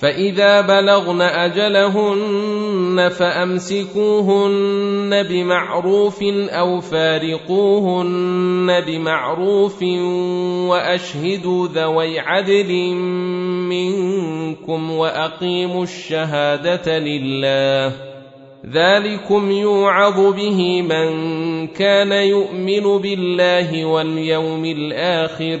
فاذا بلغن اجلهن فامسكوهن بمعروف أو فارقوهن بمعروف واشهدوا ذوي عدل منكم واقيموا الشهاده لله ذلكم يوعظ به من كان يؤمن بالله واليوم الآخر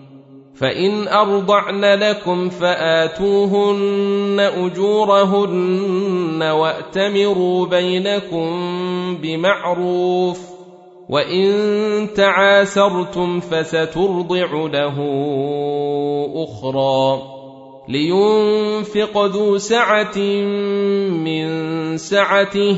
فإن أرضعن لكم فآتوهن أجورهن وأتمروا بينكم بمعروف وإن تعاسرتم فسترضع له أخرى لينفق ذو سعة من سعته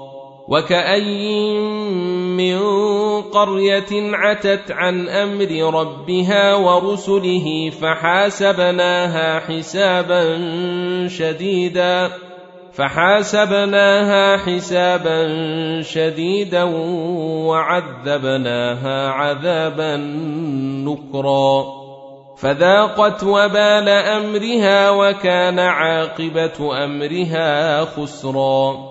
وكأي من قرية عتت عن أمر ربها ورسله فحاسبناها حسابا شديدا فحاسبناها حسابا شديدا وعذبناها عذابا نكرا فذاقت وبال امرها وكان عاقبه امرها خسرا